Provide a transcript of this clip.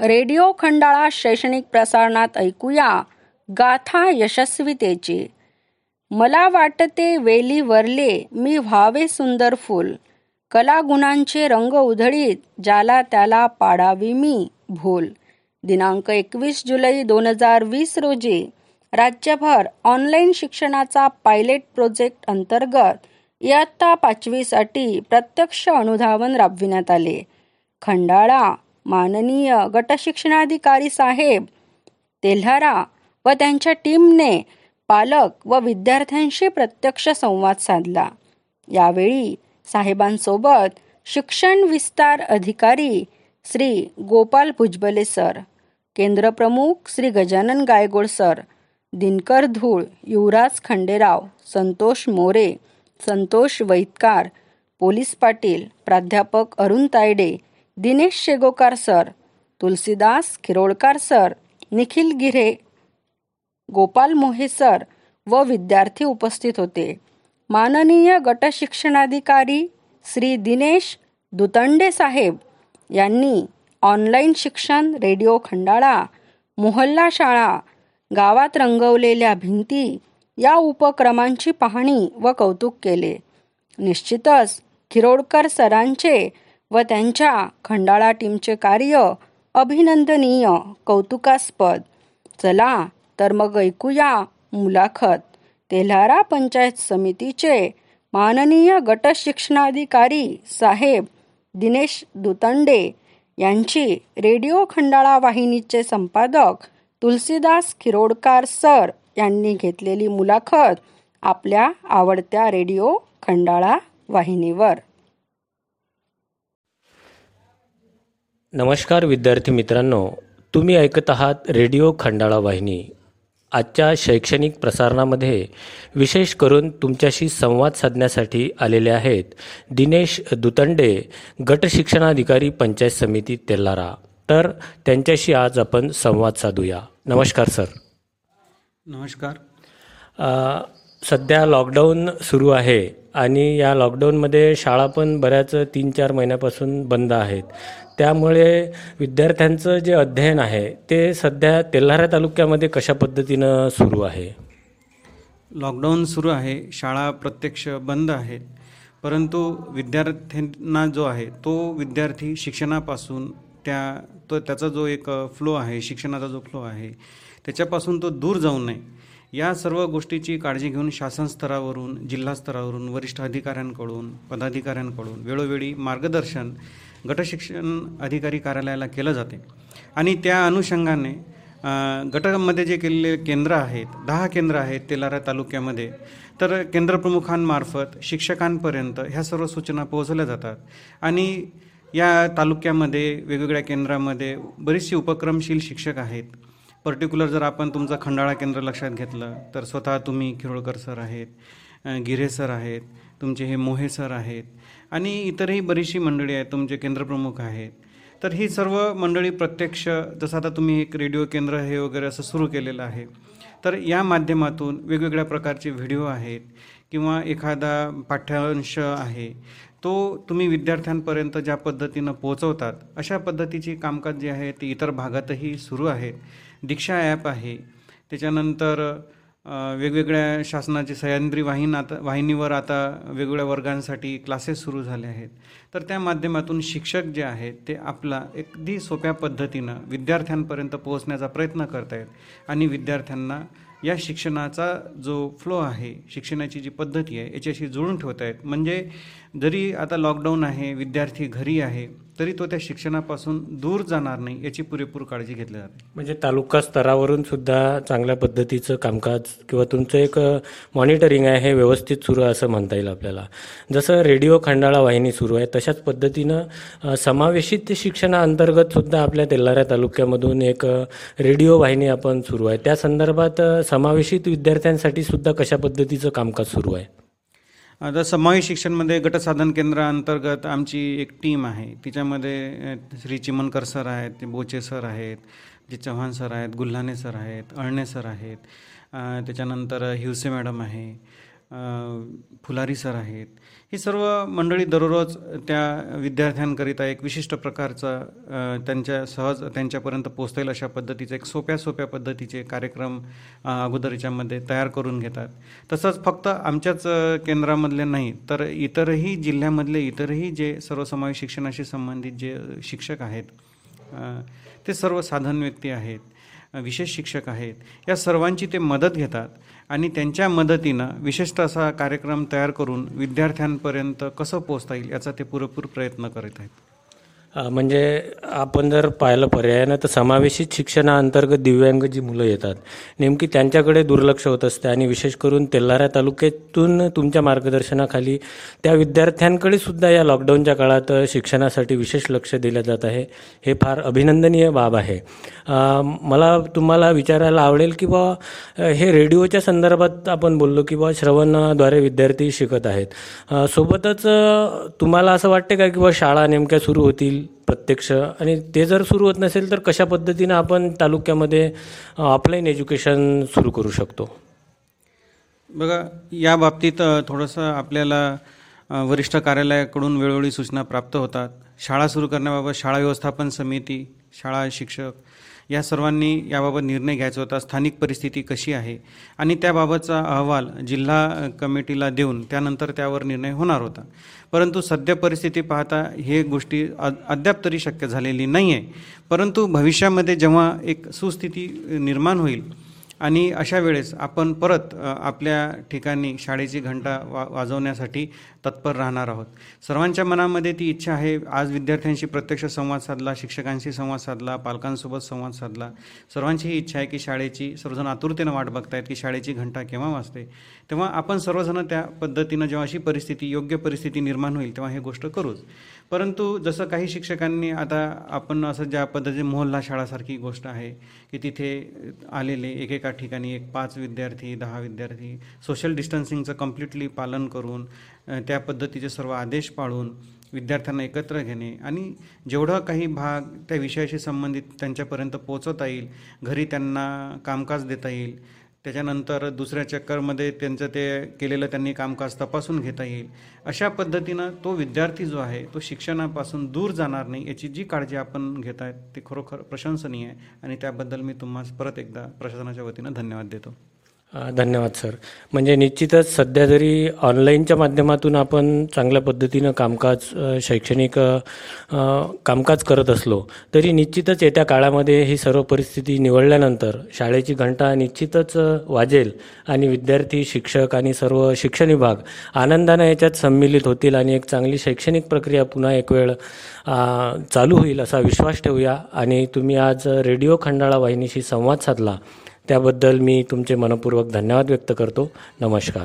Radio Khandala शैक्षणिक प्रसारणात ऐकूया गाथा यशस्वीतेची. मला वाटते वेली वरले मी व्हावे सुंदर फुल. कलागुणांचे रंग उधळीत ज्याला त्याला पाडावी मी भूल. दिनांक एकवीस जुलै दोन हजार वीस रोजी राज्यभर ऑनलाईन शिक्षणाचा पायलट प्रोजेक्ट अंतर्गत इयत्ता पाचवीसाठी प्रत्यक्ष अनुधावन राबविण्यात आले. खंडाळा माननीय गटशिक्षणाधिकारी साहेब तेल्हारा व त्यांच्या टीमने पालक व विद्यार्थ्यांशी प्रत्यक्ष संवाद साधला. यावेळी साहेबांसोबत शिक्षण विस्तार अधिकारी श्री गोपाल भुजबले सर केंद्रप्रमुख श्री गजानन गायगोड सर दिनकर धूळ युवराज खंडेराव संतोष मोरे संतोष वैतकार पोलीस पाटील प्राध्यापक अरुण तायडे दिनेश शेगोकार सर तुलसीदास खिरोळकार सर निखिल गिरे गोपाल मोहे सर व विद्यार्थी उपस्थित होते. माननीय गटशिक्षणाधिकारी श्री दिनेश दुतंडे साहेब यांनी ऑनलाईन शिक्षण रेडिओ खंडाळा मोहल्ला शाळा गावात रंगवलेल्या भिंती या उपक्रमांची पाहणी व कौतुक केले. निश्चितच खिरोडकर सरांचे व त्यांच्या खंडाळा टीमचे कार्य अभिनंदनीय कौतुकास्पद. चला तर मग ऐकूया मुलाखत. तेल्हारा पंचायत समितीचे माननीय गट शिक्षणाधिकारी साहेब दिनेश दुतंडे यांची रेडिओ खंडाळा वाहिनीचे संपादक तुलसीदास खिरोडकार सर यांनी घेतलेली मुलाखत आपल्या आवडत्या रेडिओ खंडाळा वाहिनीवर. नमस्कार विद्यार्थी मित्रांनो तुम्ही ऐकत आहात रेडिओ खंडाळा वाहिनी. आजच्या शैक्षणिक प्रसारणामध्ये विशेष करून तुमच्याशी संवाद साधण्यासाठी आलेले आहेत दिनेश दुतंडे गट शिक्षणाधिकारी पंचायत समिती तेल्लारा तर त्यांच्याशी आज आपण संवाद साधूया. नमस्कार सर. नमस्कार. सध्या लॉकडाऊन सुरू आहे आणि या लॉकडाऊनमध्ये शाळा पण बऱ्याच तीन चार महिन्यापासून बंद आहेत. त्यामुळे विद्यार्थ्यांचं जे अध्ययन आहे ते सध्या तेल्हारा तालुक्यामध्ये कशा पद्धतीनं सुरू आहे? लॉकडाऊन सुरू आहे शाळा प्रत्यक्ष बंद आहेत परंतु विद्यार्थ्यांना जो आहे तो विद्यार्थी शिक्षणापासून त्या तो त्याचा जो एक फ्लो आहे शिक्षणाचा जो फ्लो आहे त्याच्यापासून तो दूर जाऊ नये. या सर्व गोष्टीची काळजी घेऊन शासन स्तरावरून जिल्हा स्तरावरून वरिष्ठ अधिकाऱ्यांकडून पदाधिकाऱ्यांकडून वेळोवेळी मार्गदर्शन गटशिक्षण अधिकारी कार्यालयाला केलं जाते. आणि त्या अनुषंगाने गटामध्ये जे केलेले केंद्र आहेत दहा केंद्र आहेत तेलारा तालुक्यामध्ये तर केंद्रप्रमुखांमार्फत शिक्षकांपर्यंत ह्या सर्व सूचना पोहोचवल्या जातात. आणि या तालुक्यामध्ये वेगवेगळ्या केंद्रामध्ये बरीचशी उपक्रमशील शिक्षक आहेत. पर्टिक्युलर जर आपण तुमचं खंडाळा केंद्र लक्षात घेतलं तर स्वतः तुम्ही खिरोळकर सर आहेत गिरे सर आहेत तुमचे हे मोहे सर आहेत आणि इतरही बरीचशी मंडळी आहेत तुमचे केंद्रप्रमुख आहेत. तर ही सर्व मंडळी प्रत्यक्ष जसं आता तुम्ही एक रेडिओ केंद्र हे वगैरे असं सुरू केलेलं आहे तर या माध्यमातून वेगवेगळ्या प्रकारचे व्हिडिओ आहेत किंवा एखादा पाठ्यांश आहे तो तुम्ही विद्यार्थ्यांपर्यंत ज्या पद्धतीनं पोहोचवतात अशा पद्धतीची कामकाज जे आहे ते इतर भागातही सुरू आहे. दीक्षा ॲप आहे. त्याच्यानंतर वेगवेगळ्या शासनाची सह्याद्री वाहिन आता वाहिनीवर आता वेगवेगळ्या वर्गांसाठी क्लासेस सुरू झाले आहेत. तर त्या माध्यमातून शिक्षक जे आहेत ते आपला अगदी सोप्या पद्धतीनं विद्यार्थ्यांपर्यंत पोहोचण्याचा प्रयत्न करत आहेत आणि विद्यार्थ्यांना या शिक्षणाचा जो फ्लो आहे शिक्षणाची जी पद्धती आहे याच्याशी जुळून ठेवत आहेत म्हणजे जरी आता लॉकडाऊन आहे विद्यार्थी घरी आहे तरी तो त्या शिक्षणापासून दूर जाणार नाही याची पुरेपूर काळजी घेतली जाते. म्हणजे तालुका स्तरावरून सुद्धा चांगल्या पद्धतीचं कामकाज किंवा तुमचं एक मॉनिटरिंग आहे हे व्यवस्थित सुरू आहे असं म्हणता येईल आपल्याला. जसं रेडिओ खंडाळा वाहिनी सुरू आहे तशाच पद्धतीनं समावेशित शिक्षणाअंतर्गत सुद्धा आपल्या तेल्हारा तालुक्यामधून एक रेडिओ वाहिनी आपण सुरू आहे. त्या संदर्भात समावेशित विद्यार्थ्यांसाठी सुद्धा कशा पद्धतीचं कामकाज सुरू आहे? आता समावेश शिक्षणमध्ये गटसाधन केंद्राअंतर्गत आमची एक टीम आहे. तिच्यामध्ये श्री चिमनकर सर आहेत ते बोचे सर आहेत जे चव्हाण सर आहेत गुल्हाने सर आहेत अळणे सर आहेत. त्याच्यानंतर हिवसे मॅडम आहे. फुलारी सर आहेत. ही सर्व मंडळी दररोज त्या विद्यार्थ्यांकरिता एक विशिष्ट प्रकारचा त्यांच्या सहज त्यांच्यापर्यंत पोचता येईल अशा पद्धतीचे एक सोप्या सोप्या पद्धतीचे कार्यक्रम अगोदर याच्यामध्ये तयार करून घेतात. तसंच फक्त आमच्याच केंद्रामधले नाही तर इतरही जिल्ह्यामधले इतरही जे सर्वसमावेश शिक्षणाशी संबंधित जे शिक्षक आहेत ते सर्व साधन व्यक्ती आहेत. विशेष शिक्षक आहेत. या सर्वांची ते मदत घेतात आणि त्यांच्या मदतीनं विशिष्ट असा कार्यक्रम तयार करून विद्यार्थ्यांपर्यंत कसं पोचता येईल याचा ते पुरेपूर प्रयत्न करीत आहेत. म्हणजे आपण जर पाहिलं पर्यायानं तर समावेशित शिक्षणाअंतर्गत दिव्यांग जी मुलं येतात नेमकी त्यांच्याकडे दुर्लक्ष होत असते आणि विशेष करून तेल्हारा तालुक्यातून तुमच्या मार्गदर्शनाखाली त्या विद्यार्थ्यांकडे सुद्धा या लॉकडाऊनच्या काळात शिक्षणासाठी विशेष लक्ष दिलं जात आहे. हे फार अभिनंदनीय बाब आहे. मला तुम्हाला विचारायला आवडेल की बा हे रेडिओच्या संदर्भात आपण बोललो की बा श्रवणाद्वारे विद्यार्थी शिकत आहेत. सोबतच तुम्हाला असं वाटते का की बा शाळा नेमक्या सुरू होतील? प्रत्यक्ष. आणि ते जर सुरू होत नसेल तर कशा पद्धतीनं आपण तालुक्यामध्ये ऑफलाईन एज्युकेशन सुरू करू शकतो? बघा या बाबतीत थोडंसं आपल्याला वरिष्ठ कार्यालयाकडून वेळोवेळी सूचना प्राप्त होतात. शाळा सुरू करण्याबाबत शाळा व्यवस्थापन समिती शाळा शिक्षक या सर्वांनी याबाबत निर्णय घ्यायचा होता. स्थानिक परिस्थिती कशी आहे? आणि त्याबाबतचा अहवाल जिल्हा कमिटीला देऊन त्यानंतर त्यावर निर्णय होणार होता. परंतु सध्या परिस्थिती पाहता हे गोष्टी अद्याप तरी शक्य झालेली नाही आहे परंतु भविष्यामध्ये जेव्हा एक सुस्थिती निर्माण होईल आणि अशा वेळेस आपण परत आपल्या ठिकाणी शाळेची घंटा वा वाजवण्यासाठी तत्पर राहणार आहोत. सर्वांच्या मनामध्ये ती इच्छा आहे आज विद्यार्थ्यांशी प्रत्यक्ष संवाद साधला शिक्षकांशी संवाद साधला पालकांसोबत संवाद साधला. सर्वांची ही इच्छा आहे की शाळेची सर्वजण आतुरतेनं वाट बघतायत की शाळेची घंटा केव्हा वाजते. तेव्हा आपण सर्वजण त्या पद्धतीनं जेव्हा अशी परिस्थिती योग्य परिस्थिती निर्माण होईल तेव्हा हे गोष्ट करूच. परंतु जसं काही शिक्षकांनी आता आपण असं ज्या पद्धतीने मोहल्ला शाळासारखी गोष्ट आहे की तिथे आलेले एका ठिकाणी एक पाच विद्यार्थी दहा विद्यार्थी सोशल डिस्टन्सिंगचं कम्प्लिटली पालन करून त्या पद्धतीचे सर्व आदेश पाळून विद्यार्थ्यांना एकत्र घेणे आणि जेवढं काही भाग त्या विषयाशी संबंधित त्यांच्यापर्यंत पोचवता येईल घरी त्यांना कामकाज देता येईल त्याच्यानंतर दुसऱ्या चक्करमध्ये त्यांचं ते केलेलं त्यांनी कामकाज तपासून घेता येईल. अशा पद्धतीनं तो विद्यार्थी जो आहे तो शिक्षणापासून दूर जाणार नाही याची जी काळजी आपण घेत आहेत ती खरोखर प्रशंसनीय आहे. आणि त्याबद्दल मी तुम्हाला परत एकदा प्रशासनाच्या वतीनं धन्यवाद देतो. धन्यवाद सर. म्हणजे निश्चितच सध्या जरी ऑनलाईनच्या माध्यमातून आपण चांगल्या पद्धतीनं कामकाज शैक्षणिक कामकाज करत असलो तरी निश्चितच येत्या काळामध्ये ही सर्व परिस्थिती निवडल्यानंतर शाळेची घंटा निश्चितच वाजेल आणि विद्यार्थी शिक्षक आणि सर्व शिक्षण विभाग आनंदानं याच्यात सम्मिलित होतील आणि एक चांगली शैक्षणिक प्रक्रिया पुन्हा एक वेळ चालू होईल असा विश्वास ठेवूया. आणि तुम्ही आज रेडिओ खंडाळा वाहिनीशी संवाद साधला. त्याबद्दल मी तुमचे मनपूर्वक धन्यवाद व्यक्त करतो. नमस्कार.